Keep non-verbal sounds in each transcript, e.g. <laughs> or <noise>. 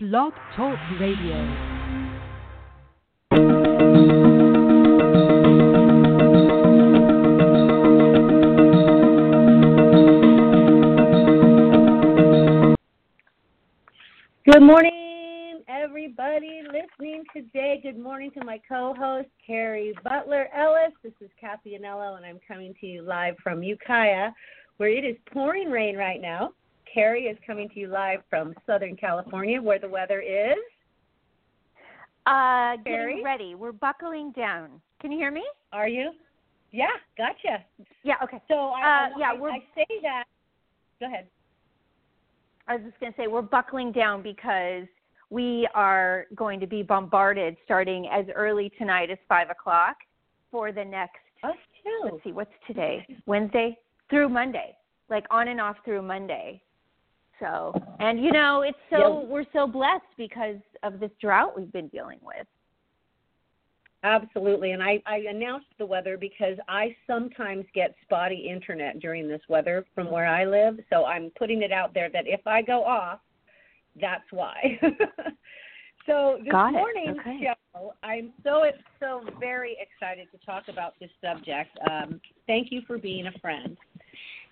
Blog Talk Radio. Good morning, everybody listening today. Good morning to my co host, Cari Butler Ellis. This is Cathy Anello, and I'm coming to you live from Ukiah, where it is pouring rain right now. Cari is coming to you live from Southern California, where the weather is. Uh, Cari? getting ready. We're buckling down. Can you hear me? Are you? Yeah, gotcha. Yeah. Okay. So I, Uh, yeah, I, we're- I say that. Go ahead. I was just going to say we're buckling down because we are going to be bombarded starting as early tonight as five o'clock for the next. Us too. Let's see, what's today? Wednesday through Monday, like on and off through Monday. So, and you know, it's so we're so blessed because of this drought we've been dealing with. Absolutely. And I, I announced the weather because I sometimes get spotty internet during this weather from where I live. So I'm putting it out there that if I go off, that's why. <laughs> so this Got morning's Okay. show, I'm so so very excited to talk about this subject. Um, thank you for being a friend.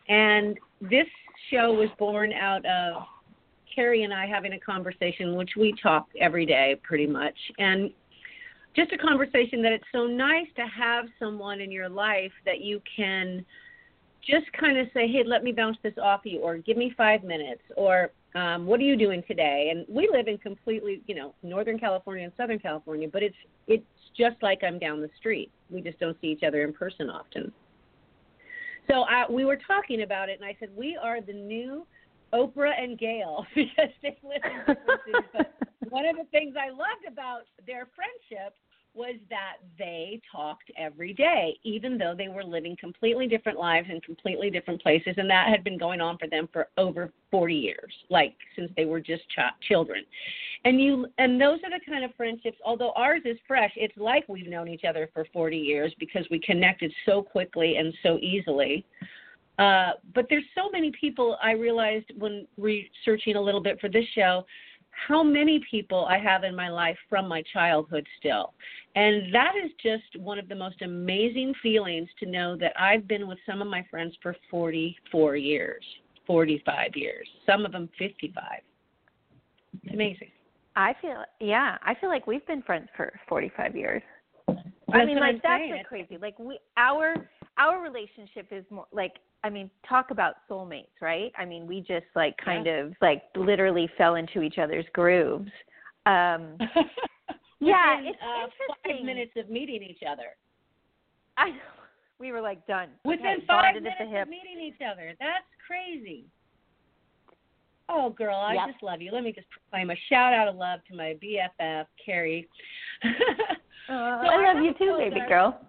And this show was born out of Cari and I having a conversation, which we talk every day pretty much. And just a conversation that it's so nice to have someone in your life that you can just kind of say, hey, let me bounce this off you, or give me five minutes, or um, what are you doing today? And we live in completely, you know, Northern California and Southern California, but it's it's just like I'm down the street. We just don't see each other in person often. So uh, we were talking about it, and I said we are the new Oprah and Gayle <laughs> because they live in different cities. But one of the things I loved about their friendship was that they talked every day, even though they were living completely different lives in completely different places, and that had been going on for them for over 40 years, like since they were just ch- children. And you, and those are the kind of friendships. Although ours is fresh, it's like we've known each other for 40 years because we connected so quickly and so easily. Uh, but there's so many people I realized when researching a little bit for this show how many people I have in my life from my childhood still. And that is just one of the most amazing feelings to know that I've been with some of my friends for 44 years, 45 years, some of them 55. It's amazing. I feel yeah, I feel like we've been friends for 45 years. I mean, like I'm that's like crazy. Like we our our relationship is more like I mean, talk about soulmates, right? I mean, we just like kind of like literally fell into each other's grooves. Um <laughs> Yeah, Within, it's uh, five minutes of meeting each other. I we were like done. Within Okay, five minutes at the hip. of meeting each other. That's crazy. Oh, girl, I Yep. just love you. Let me just proclaim a shout out of love to my BFF, Cari. <laughs> Uh, So I love you too, baby girl.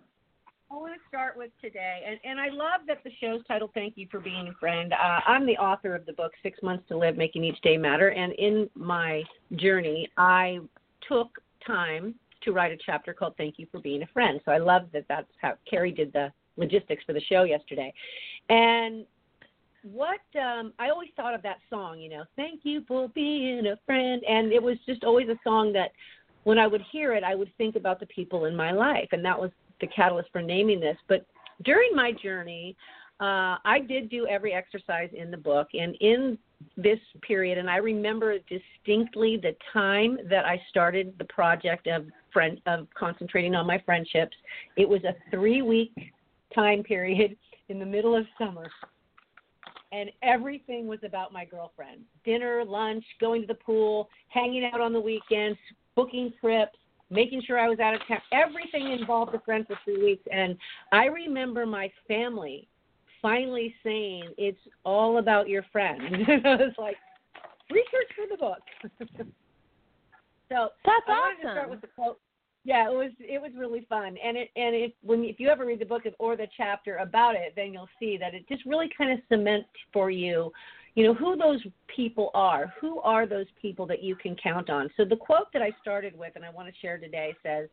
I want to start with today, and, and I love that the show's title, Thank You for Being a Friend. Uh, I'm the author of the book, Six Months to Live, Making Each Day Matter, and in my journey, I took time to write a chapter called Thank You for Being a Friend. So I love that that's how Cari did the logistics for the show yesterday. And what um I always thought of that song, you know, thank you for being a friend and it was just always a song that when I would hear it I would think about the people in my life and that was the catalyst for naming this. But during my journey, uh I did do every exercise in the book and in this period and I remember distinctly the time that I started the project of friend of concentrating on my friendships. It was a 3 week time period <laughs> in the middle of summer and everything was about my girlfriend dinner lunch going to the pool hanging out on the weekends booking trips making sure i was out of town everything involved a friend for three weeks and i remember my family finally saying it's all about your friend <laughs> i was like research for the book <laughs> so That's I wanted to start awesome. with the quote. Yeah, it was it was really fun, and it and if when if you ever read the book or the chapter about it, then you'll see that it just really kind of cements for you, you know, who those people are. Who are those people that you can count on? So the quote that I started with, and I want to share today, says,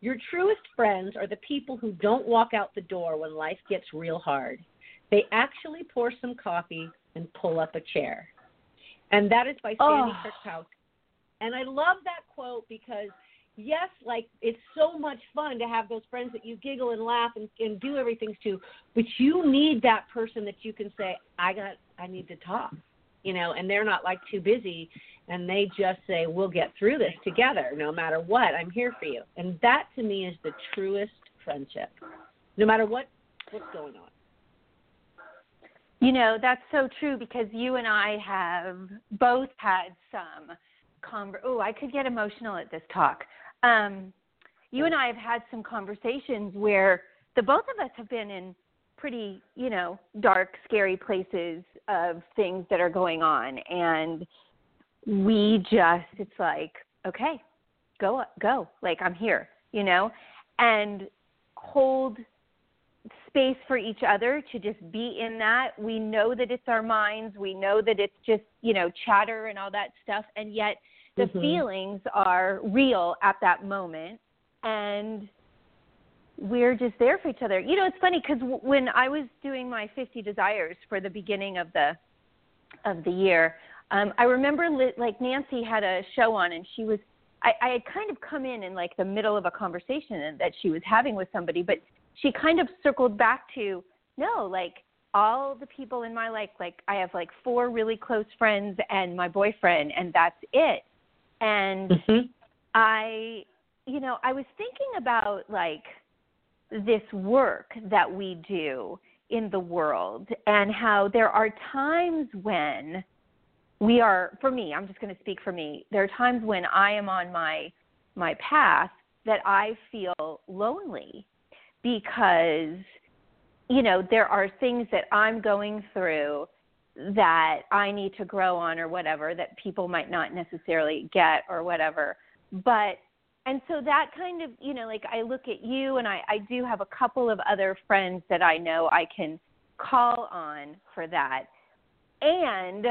"Your truest friends are the people who don't walk out the door when life gets real hard. They actually pour some coffee and pull up a chair." And that is by Sandy Oh. Kirkpatrick. And I love that quote because yes, like it's so much fun to have those friends that you giggle and laugh and, and do everything to, but you need that person that you can say, I got, I need to talk, you know, and they're not like too busy and they just say, we'll get through this together no matter what. I'm here for you. And that to me is the truest friendship, no matter what what's going on. You know, that's so true because you and I have both had some conver- oh, I could get emotional at this talk. Um, you and I have had some conversations where the both of us have been in pretty, you know, dark, scary places of things that are going on and we just it's like, okay, go go. Like I'm here, you know? And hold space for each other to just be in that. We know that it's our minds. We know that it's just, you know, chatter and all that stuff. And yet the mm-hmm. feelings are real at that moment. And we're just there for each other. You know, it's funny because w- when I was doing my 50 desires for the beginning of the of the year, um, I remember li- like Nancy had a show on, and she was I, I had kind of come in in like the middle of a conversation that she was having with somebody, but she kind of circled back to no, like all the people in my life, like I have like four really close friends and my boyfriend, and that's it. And mm-hmm. I, you know, I was thinking about like this work that we do in the world and how there are times when we are for me i'm just going to speak for me there are times when i am on my my path that i feel lonely because you know there are things that i'm going through that i need to grow on or whatever that people might not necessarily get or whatever. But and so that kind of you know like i look at you and i i do have a couple of other friends that i know i can call on for that. And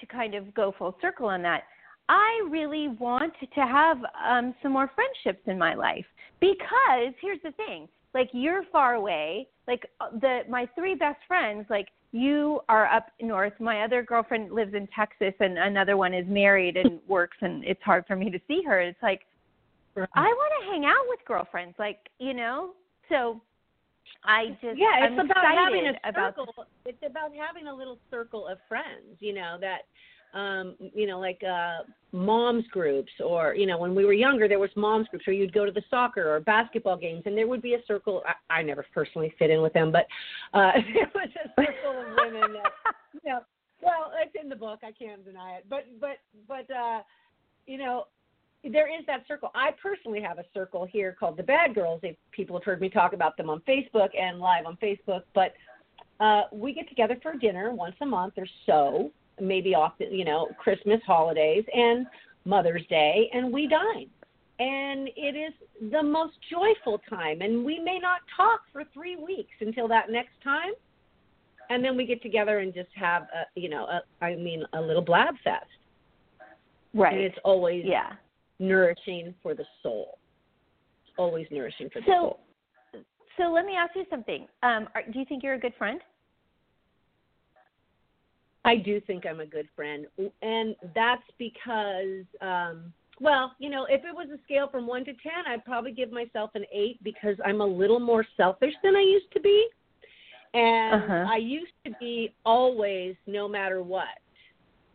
to kind of go full circle on that I really want to have um, some more friendships in my life. Because here's the thing: like you're far away. Like uh, the my three best friends like you are up north. My other girlfriend lives in texas and another one is married and <laughs> works and it's hard for me to see her. It's like right. i want to hang out with girlfriends like you know? So i just yeah it's I'm about having a circle. About, it's about having a little circle of friends you know that um, you know, like uh, moms groups, or you know, when we were younger, there was moms groups where you'd go to the soccer or basketball games, and there would be a circle. I, I never personally fit in with them, but uh, <laughs> there was a circle of women that, you know, well, it's in the book. I can't deny it, but but but uh, you know, there is that circle. I personally have a circle here called the Bad Girls. If people have heard me talk about them on Facebook and live on Facebook, but uh, we get together for dinner once a month or so maybe off, the, you know, Christmas holidays and Mother's Day, and we dine. And it is the most joyful time. And we may not talk for three weeks until that next time. And then we get together and just have, a, you know, a, I mean, a little blab fest. Right. And it's always yeah. nourishing for the soul. It's always nourishing for the so, soul. So let me ask you something. Um, are, do you think you're a good friend? I do think I'm a good friend, and that's because, um, well, you know, if it was a scale from one to ten, I'd probably give myself an eight because I'm a little more selfish than I used to be, and uh-huh. I used to be always, no matter what,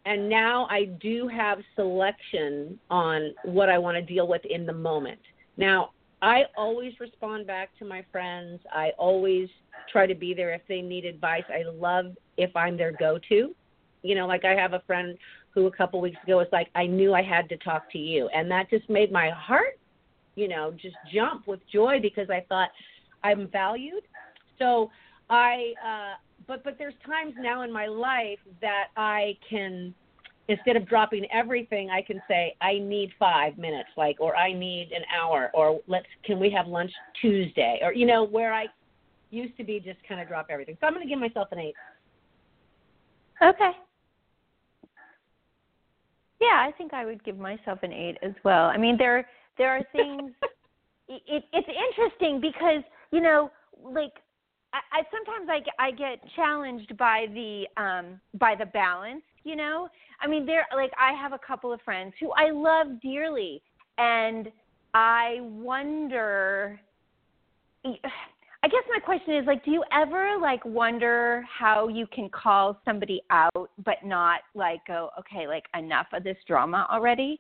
and now I do have selection on what I want to deal with in the moment. Now, I always respond back to my friends. I always try to be there if they need advice. I love if I'm their go to. You know, like I have a friend who a couple weeks ago was like, I knew I had to talk to you. And that just made my heart, you know, just jump with joy because I thought I'm valued. So I, uh, but, but there's times now in my life that I can, instead of dropping everything, I can say, I need five minutes, like, or I need an hour, or let's, can we have lunch Tuesday? Or, you know, where I used to be just kind of drop everything. So I'm going to give myself an eight. Okay. Yeah, I think I would give myself an eight as well. I mean, there there are things. <laughs> it, it's interesting because you know, like I, I sometimes I I get challenged by the um by the balance. You know? I mean, there like I have a couple of friends who I love dearly and I wonder <sighs> I guess my question is like do you ever like wonder how you can call somebody out but not like go okay like enough of this drama already?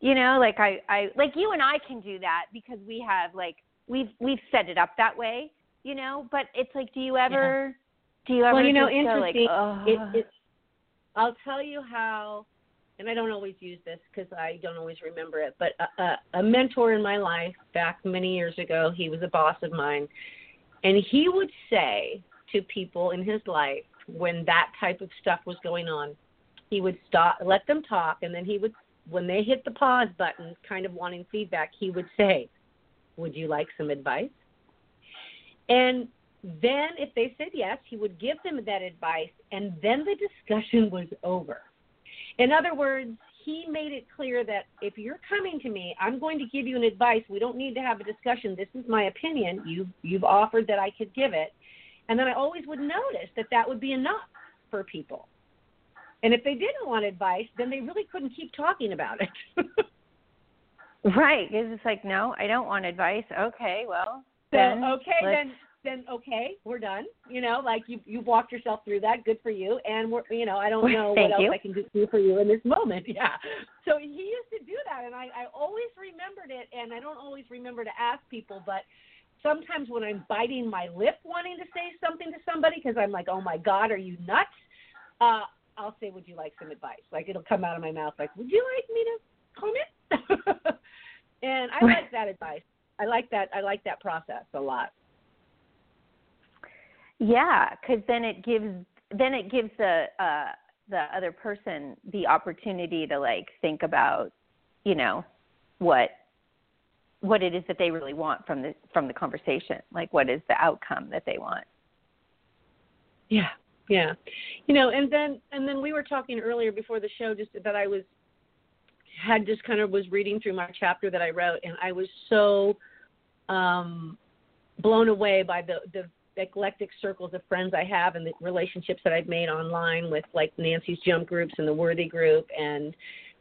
You know, like I I like you and I can do that because we have like we've we've set it up that way, you know, but it's like do you ever yeah. do you ever Well, you know, interesting. Go, like, it, it, I'll tell you how and I don't always use this because I don't always remember it, but a, a, a mentor in my life back many years ago, he was a boss of mine, and he would say to people in his life when that type of stuff was going on, he would stop, let them talk, and then he would, when they hit the pause button, kind of wanting feedback, he would say, "Would you like some advice?" And then, if they said yes, he would give them that advice, and then the discussion was over in other words, he made it clear that if you're coming to me, I'm going to give you an advice. We don't need to have a discussion. This is my opinion. You you've offered that I could give it, and then I always would notice that that would be enough for people. And if they didn't want advice, then they really couldn't keep talking about it. <laughs> right? because It's like, no, I don't want advice. Okay, well, so, then okay, then then okay, we're done. You know, like you you've walked yourself through that. Good for you. And we're you know, I don't <laughs> know what else you. I can do for you in this moment. <laughs> Yeah. So he used to do that and I, I always remembered it and I don't always remember to ask people, but sometimes when I'm biting my lip wanting to say something to somebody because I'm like, Oh my God, are you nuts? Uh I'll say, Would you like some advice? Like it'll come out of my mouth like, Would you like me to comment? <laughs> and I like that advice. I like that I like that process a lot. Yeah, because then it gives then it gives the uh, the other person the opportunity to like think about, you know, what what it is that they really want from the from the conversation. Like what is the outcome that they want. Yeah. Yeah. You know, and then and then we were talking earlier before the show just that I was had just kind of was reading through my chapter that I wrote and I was so um blown away by the the eclectic circles of friends I have and the relationships that I've made online with like Nancy's jump groups and the Worthy group and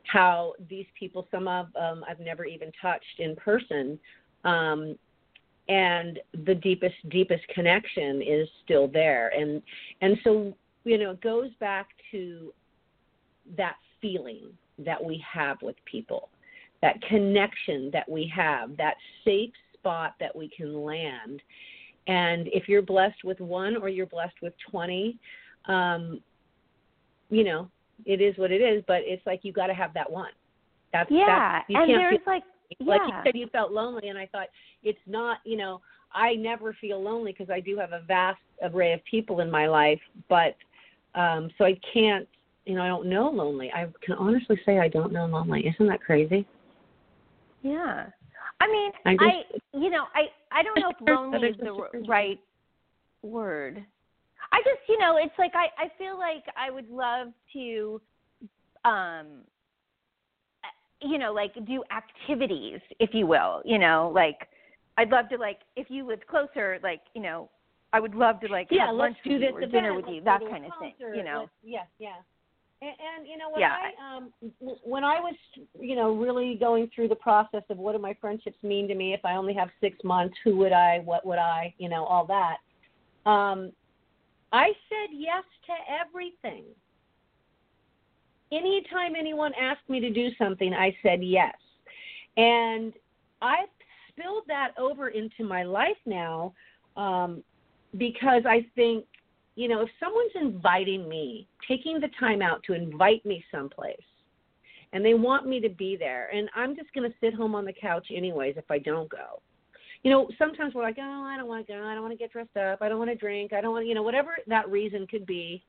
how these people, some of um, I've never even touched in person, um, and the deepest, deepest connection is still there. And and so you know, it goes back to that feeling that we have with people, that connection that we have, that safe spot that we can land and if you're blessed with one or you're blessed with 20, um, you know, it is what it is, but it's like you got to have that one. That's yeah, that's, and there's feel, like yeah. like you said, you felt lonely, and I thought it's not. You know, I never feel lonely because I do have a vast array of people in my life, but um, so I can't. You know, I don't know lonely. I can honestly say I don't know lonely. Isn't that crazy? Yeah, I mean, I, just, I you know, I I don't know if lonely is the right word. I just, you know, it's like I I feel like I would love to um you know, like do activities, if you will, you know, like I'd love to like if you lived closer, like, you know, I would love to like yeah, have lunch do with this you or dinner with you, that kind of thing, you know. let's, yeah, yeah. And, and you know when yeah. I um when I was you know really going through the process of what do my friendships mean to me if I only have six months who would I what would I you know all that um I said yes to everything. Anytime anyone asked me to do something, I said yes, and I've spilled that over into my life now um, because I think you know, if someone's inviting me, taking the time out to invite me someplace, and they want me to be there, and I'm just going to sit home on the couch anyways if I don't go. You know, sometimes we're like, oh, I don't want to go. I don't want to get dressed up. I don't want to drink. I don't want, you know, whatever that reason could be.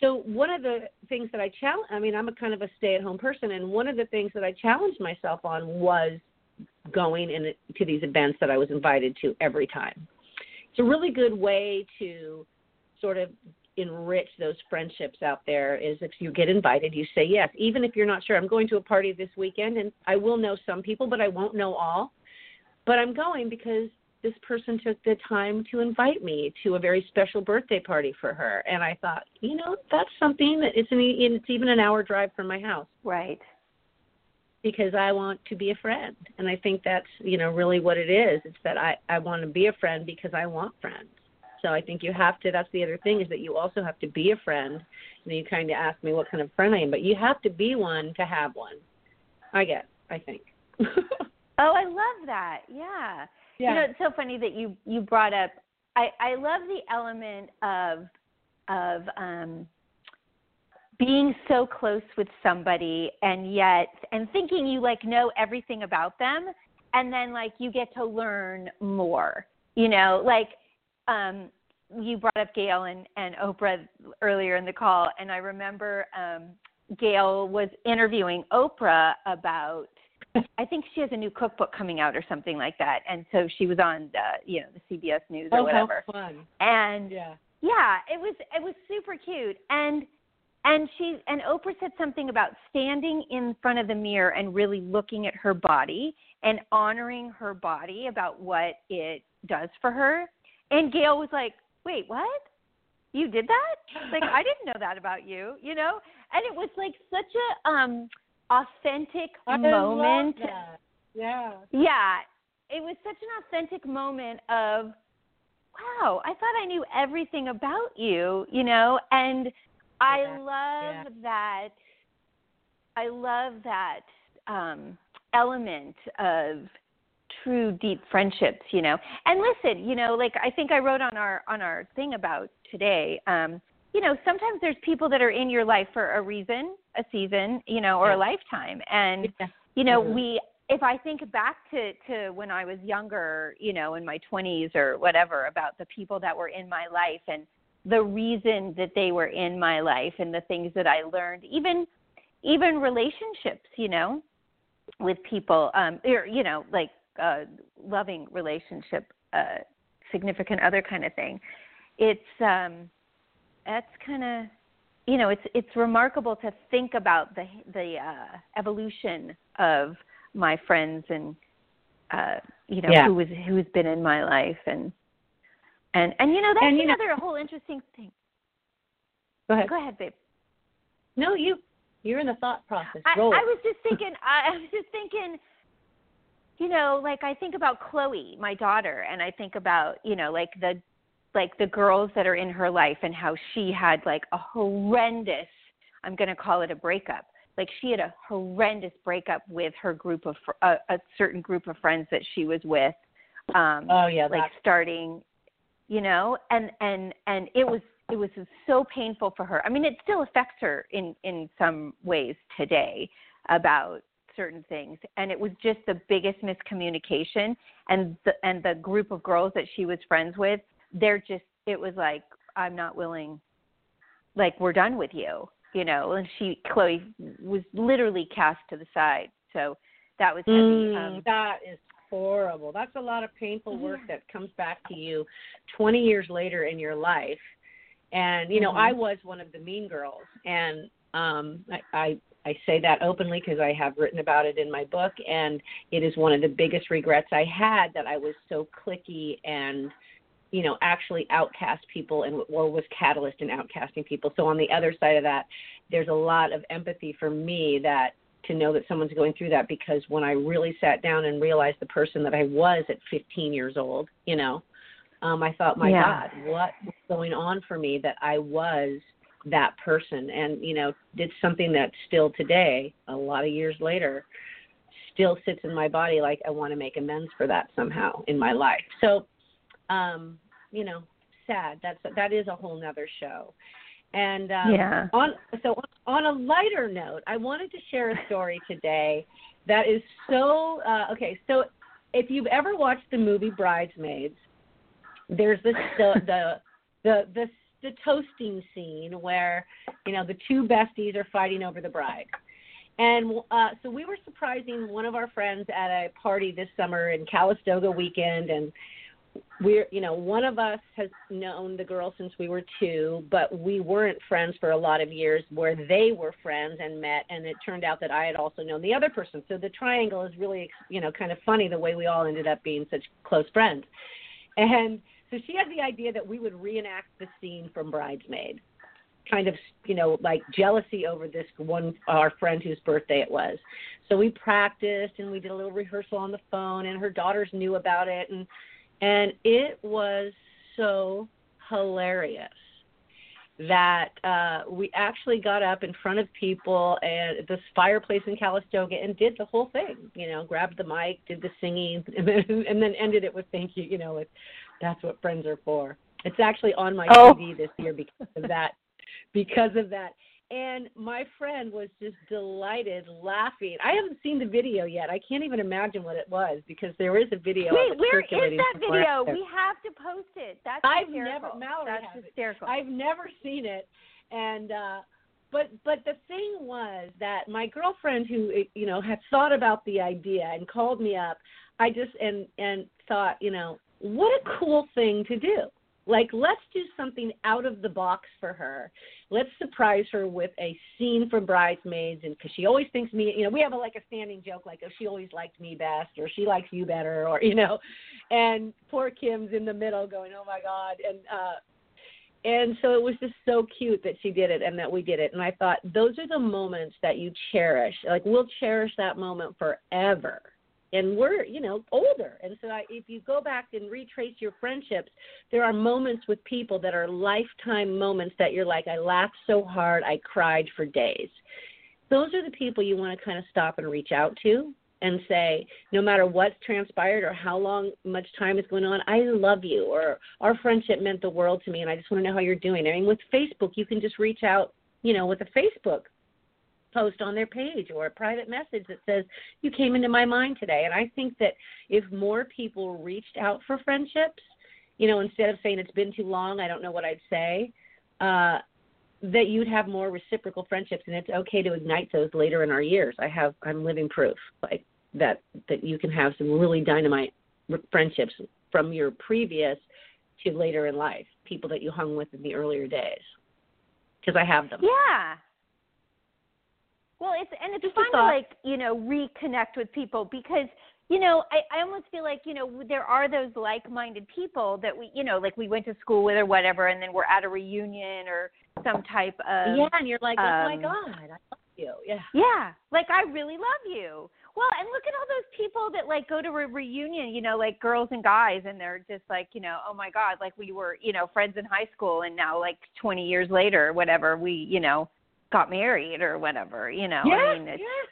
So one of the things that I challenge, I mean, I'm a kind of a stay-at-home person, and one of the things that I challenged myself on was going in to these events that I was invited to every time. It's a really good way to sort of enrich those friendships out there is if you get invited, you say yes, even if you're not sure. I'm going to a party this weekend, and I will know some people, but I won't know all. But I'm going because this person took the time to invite me to a very special birthday party for her, and I thought, you know, that's something that it's an it's even an hour drive from my house. Right. Because I want to be a friend, and I think that's you know really what it is. It's that I I want to be a friend because I want friends. So I think you have to. That's the other thing is that you also have to be a friend. And you kind of ask me what kind of friend I am, but you have to be one to have one. I guess. I think. <laughs> oh, I love that. Yeah. Yeah. You know, it's so funny that you you brought up. I I love the element of of um being so close with somebody and yet and thinking you like know everything about them and then like you get to learn more you know like um you brought up gayle and and oprah earlier in the call and i remember um gayle was interviewing oprah about I think she has a new cookbook coming out or something like that, and so she was on the you know the CBS News or oh, whatever. Fun. And yeah, yeah, it was it was super cute, and and she and Oprah said something about standing in front of the mirror and really looking at her body and honoring her body about what it does for her. And Gayle was like, "Wait, what? You did that? Like I <laughs> didn't know that about you, you know?" And it was like such a um authentic I moment. Yeah. Yeah. It was such an authentic moment of wow, I thought I knew everything about you, you know, and I Yeah. love Yeah. that I love that um element of true deep friendships, you know. And listen, you know, like I think I wrote on our on our thing about today, um, you know, sometimes there's people that are in your life for a reason, a season, you know, or a lifetime. And you know, Mhm. we if I think back to to when I was younger, you know, in my 20s or whatever about the people that were in my life and the reason that they were in my life and the things that I learned, even even relationships, you know, with people um or you know, like uh loving relationship, uh significant other kind of thing. It's um that's kind of you know, it's it's remarkable to think about the the uh evolution of my friends and uh you know Yeah. who was who's been in my life and and and you know that's And, you know- another whole interesting thing. Go ahead. Go ahead, babe. No, you. You're in the thought process. I, I was just thinking. I, I was just thinking. You know, like I think about Chloe, my daughter, and I think about you know, like the like the girls that are in her life and how she had like a horrendous. I'm going to call it a breakup. Like she had a horrendous breakup with her group of fr- a, a certain group of friends that she was with. Um, oh yeah, like that's starting you know and and and it was it was so painful for her i mean it still affects her in in some ways today about certain things and it was just the biggest miscommunication and the and the group of girls that she was friends with they're just it was like i'm not willing like we're done with you you know and she chloe was literally cast to the side so that was heavy Mm, um, that is horrible. That's a lot of painful work Yeah. that comes back to you 20 years later in your life. And you know, Mhm. I was one of the mean girls, and um, I, I I say that openly because I have written about it in my book, and it is one of the biggest regrets I had that I was so clicky and you know actually outcast people and or was catalyst in outcasting people. So on the other side of that, there's a lot of empathy for me that to know that someone's going through that because when I really sat down and realized the person that I was at 15 years old, you know, um, I thought, my Yeah. God, what was going on for me that I was that person and, you know, did something that still today, a lot of years later, still sits in my body like I want to make amends for that somehow in my life. So, um, you know, sad. That's that is a whole nother show. And um, Yeah. on so on a lighter note, I wanted to share a story today that is so uh, okay. So if you've ever watched the movie Bridesmaids, there's this the the the the, the toasting scene where you know the two besties are fighting over the bride. And uh, so we were surprising one of our friends at a party this summer in Calistoga weekend, and we're you know one of us has known the girl since we were two but we weren't friends for a lot of years where they were friends and met and it turned out that i had also known the other person so the triangle is really you know kind of funny the way we all ended up being such close friends and so she had the idea that we would reenact the scene from bridesmaid. Kind of you know like jealousy over this one our friend whose birthday it was. So we practiced and we did a little rehearsal on the phone and her daughters knew about it. And and it was so hilarious that uh we actually got up in front of people at this fireplace in Calistoga and did the whole thing, you know, grabbed the mic, did the singing and <laughs> then and then ended it with thank you, you know, with that's what friends are for. It's actually on my Oh. CD this year because of that because of that. And my friend was just delighted, laughing. I haven't seen the video yet. I can't even imagine what it was because there is a video. of Wait, it where is that video? We have to post it. That's I've hysterical. never- Mallory That's has it. I've never seen it, and uh, but but the thing was that my girlfriend, who you know had thought about the idea and called me up, I just and and thought, you know, what a cool thing to do. Like, let's do something out of the box for her. Let's surprise her with a scene from Bridesmaids, and because she always thinks me, you know, we have a, like a standing joke, like, oh, she always liked me best, or she likes you better, or you know, and poor Kim's in the middle going, oh my God, and uh, and so it was just so cute that she did it and that we did it, and I thought those are the moments that you cherish. Like, we'll cherish that moment forever and we're you know older. And so I, if you go back and retrace your friendships there are moments with people that are lifetime moments that you're like i laughed so hard i cried for days. Those are the people you want to kind of stop and reach out to and say no matter what's transpired or how long much time is going on i love you or our friendship meant the world to me and i just want to know how you're doing. I mean with facebook you can just reach out you know with a facebook post on their page or a private message that says you came into my mind today. And i think that if more people reached out for friendships you know instead of saying it's been too long i don't know what i'd say uh that you'd have more reciprocal friendships. And it's okay to ignite those later in our years. I have i'm living proof like that that you can have some really dynamite friendships from your previous to later in life people that you hung with in the earlier days. Because i have them. Yeah. It's and it's Just fun to like you know reconnect with people because you know I I almost feel like you know there are those like-minded people that we you know like we went to school with or whatever and then we're at a reunion or some type of yeah and you're like oh my um, god i love you. Yeah. Yeah, like I really love you. Well, and look at all those people that like go to a reunion, you know, like girls and guys, and they're just like, you know, oh my god, like we were, you know, friends in high school, and now like 20 years later, whatever, we, you know, got married or whatever, you know. yes, I mean, it's, yes.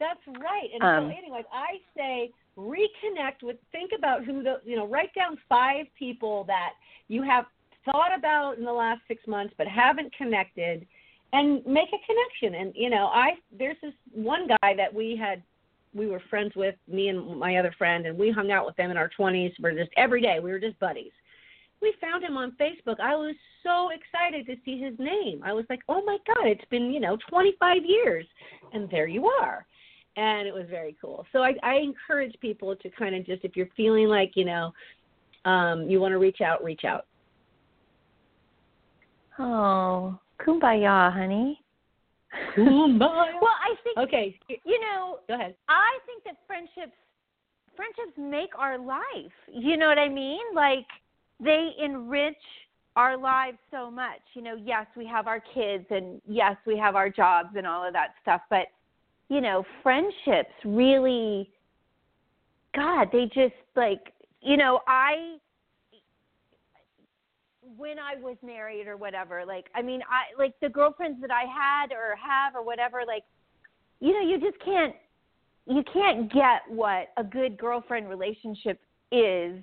That's right. And Um, so anyway, I say reconnect with think about who the you know, write down five people that you have thought about in the last six months but haven't connected and make a connection. And you know, I there's this one guy that we had we were friends with, me and my other friend, and we hung out with them in our twenties for just every day. We were just buddies. We found him on Facebook. I was so excited to see his name. I was like, "Oh my god, it's been, you know, 25 years." And there you are. And it was very cool. So I I encourage people to kind of just if you're feeling like, you know, um you want to reach out, reach out. oh, kumbaya, honey. Kumbaya. Well, I think Okay, you know, go ahead. I think that friendships friendships make our life. You know what I mean? Like they enrich our lives so much. You know, yes, we have our kids and yes, we have our jobs and all of that stuff, but you know, friendships really god, they just like, you know, I when I was married or whatever, like I mean, I like the girlfriends that I had or have or whatever, like you know, you just can't you can't get what a good girlfriend relationship is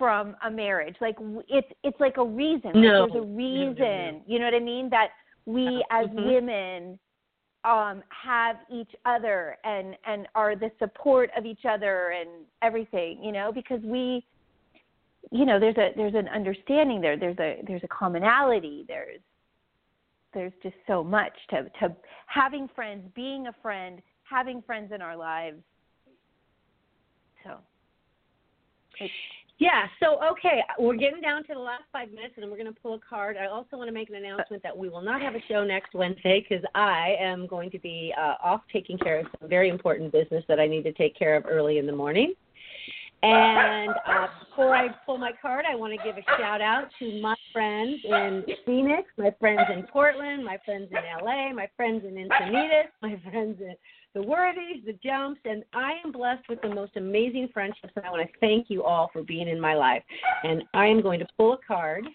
from a marriage. Like it's it's like a reason. No. Like, there's a No, no, reason. no. You know what I mean? That we as Mhm. women um have each other and and are the support of each other and everything, you know, because we you know, there's a there's an understanding there. There's a there's a commonality. There's there's just so much to to having friends, being a friend, having friends in our lives. So it's Yeah, so okay, we're getting down to the last five minutes, and we're going to pull a card. I also want to make an announcement that we will not have a show next Wednesday because I am going to be uh, off taking care of some very important business that I need to take care of early in the morning. And uh, before I pull my card, I want to give a shout out to my friends in Phoenix, my friends in Portland, my friends in LA, my friends in Encinitas, <laughs> my friends in the Worthies, the Jumps, and I am blessed with the most amazing friendships. And I want to thank you all for being in my life. And I am going to pull a card.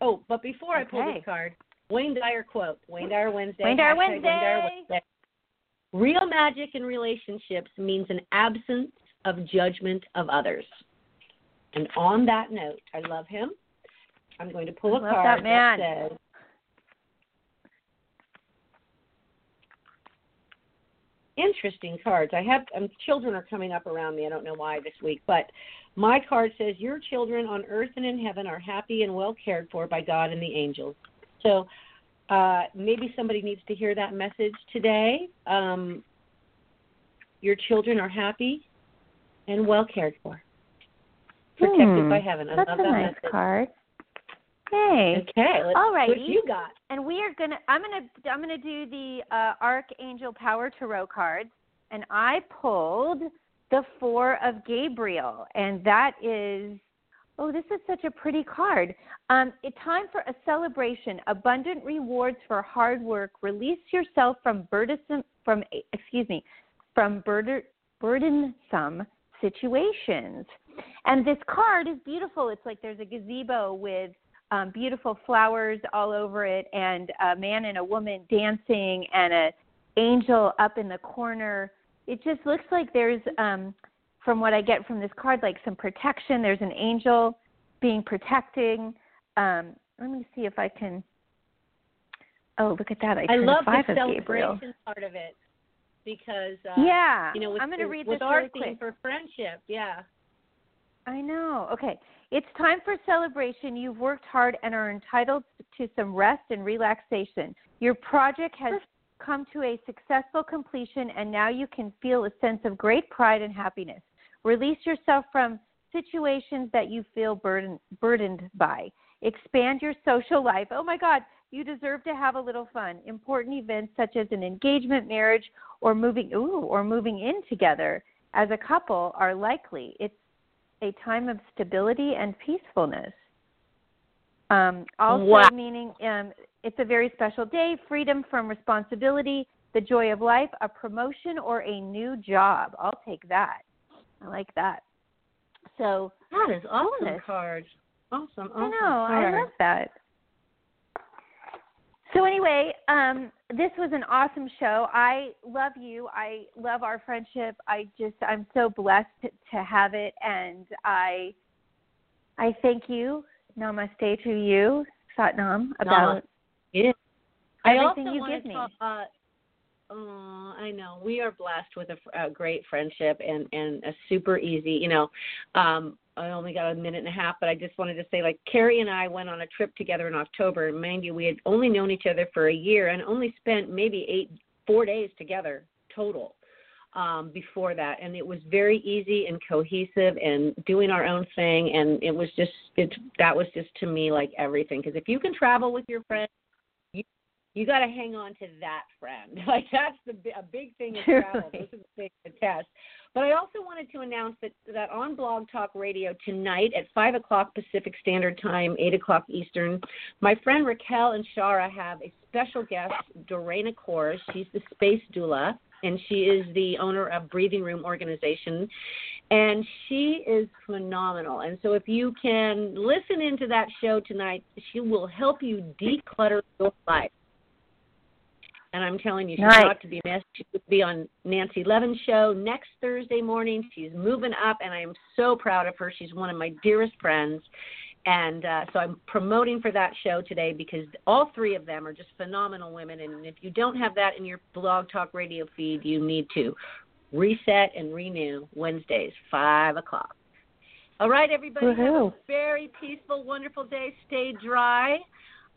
Oh, but before I pull Okay. this card, Wayne Dyer quote. Wayne Dyer Wednesday. Wayne Dyer hashtag Wayne Dyer Wednesday. Wednesday. Real magic in relationships means an absence of judgment of others. And on that note, I love him. I'm going to pull a I card that man. says interesting cards. I have um, children are coming up around me. I don't know why this week, but my card says your children on earth and in heaven are happy and well cared for by God and the angels. So uh, maybe somebody needs to hear that message today. Um, your children are happy and well cared for, protected Hmm, by heaven. I That's love a that nice message. card. Hey. Okay, let's, Alrighty. what you got? And we are gonna. I'm gonna. I'm gonna do the uh, Archangel Power Tarot cards, and I pulled the Four of Gabriel, and that is. Oh, this is such a pretty card. Um, it's time for a celebration. Abundant rewards for hard work. Release yourself from burdensome. From excuse me, from burden, burdensome situations. And this card is beautiful. It's like there's a gazebo with um, beautiful flowers all over it, and a man and a woman dancing, and an angel up in the corner. It just looks like there's, um, from what I get from this card, like some protection. There's an angel being protecting. Um, let me see if I can. Oh, look at that! I, I love the of Gabriel. celebration part of it because uh, yeah, you know, with, I'm going to read with this our theme quick. for friendship. Yeah. I know. Okay. It's time for celebration. You've worked hard and are entitled to some rest and relaxation. Your project has come to a successful completion, and now you can feel a sense of great pride and happiness. Release yourself from situations that you feel burden, burdened by. Expand your social life. Oh my God, you deserve to have a little fun. Important events such as an engagement, marriage, or moving ooh, or moving in together as a couple are likely. It's a time of stability and peacefulness. Um, also, Wow. meaning um, it's a very special day, freedom from responsibility, the joy of life, a promotion, or a new job. I'll take that. I like that. So That is awesome card. Awesome. awesome I know, card. I love that. So anyway, um, this was an awesome show. I love you. I love our friendship. I just I'm so blessed to, have it, and I I thank you. Namaste to you, Satnam, about. I everything also you give me. talk, uh, uh, I know. We are blessed with a, a great friendship and and a super easy. You know, um, I only got a minute and a half, but I just wanted to say, like Cari and I went on a trip together in October, and mind you, we had only known each other for a year and only spent maybe eight, four days together total um, before that, and it was very easy and cohesive and doing our own thing, and it was just it that was just to me like everything. Because if you can travel with your friends you got to hang on to that friend. <laughs> Like that's the a big thing in <laughs> travel. Truly. This is a big test. But I also wanted to announce that that on Blog Talk Radio tonight at five o'clock Pacific Standard Time, eight o'clock Eastern, my friend Raquel and Shara have a special guest, Dorena Kors. She's the space doula, and she is the owner of Breathing Room Organization. And she is phenomenal. And so if you can listen into that show tonight, she will help you declutter your life. And I'm telling you, she's Nice. not to be missed. She will be on Nancy Levin's show next Thursday morning. She's moving up, and I am so proud of her. She's one of my dearest friends. And uh, so I'm promoting for that show today because all three of them are just phenomenal women. And if you don't have that in your blog talk radio feed, you need to reset and renew Wednesdays, 5 o'clock. All right, everybody, have a very peaceful, wonderful day. Stay dry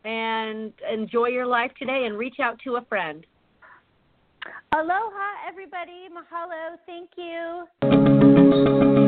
and enjoy your life today and reach out to a friend. Aloha, everybody. Mahalo. Thank you.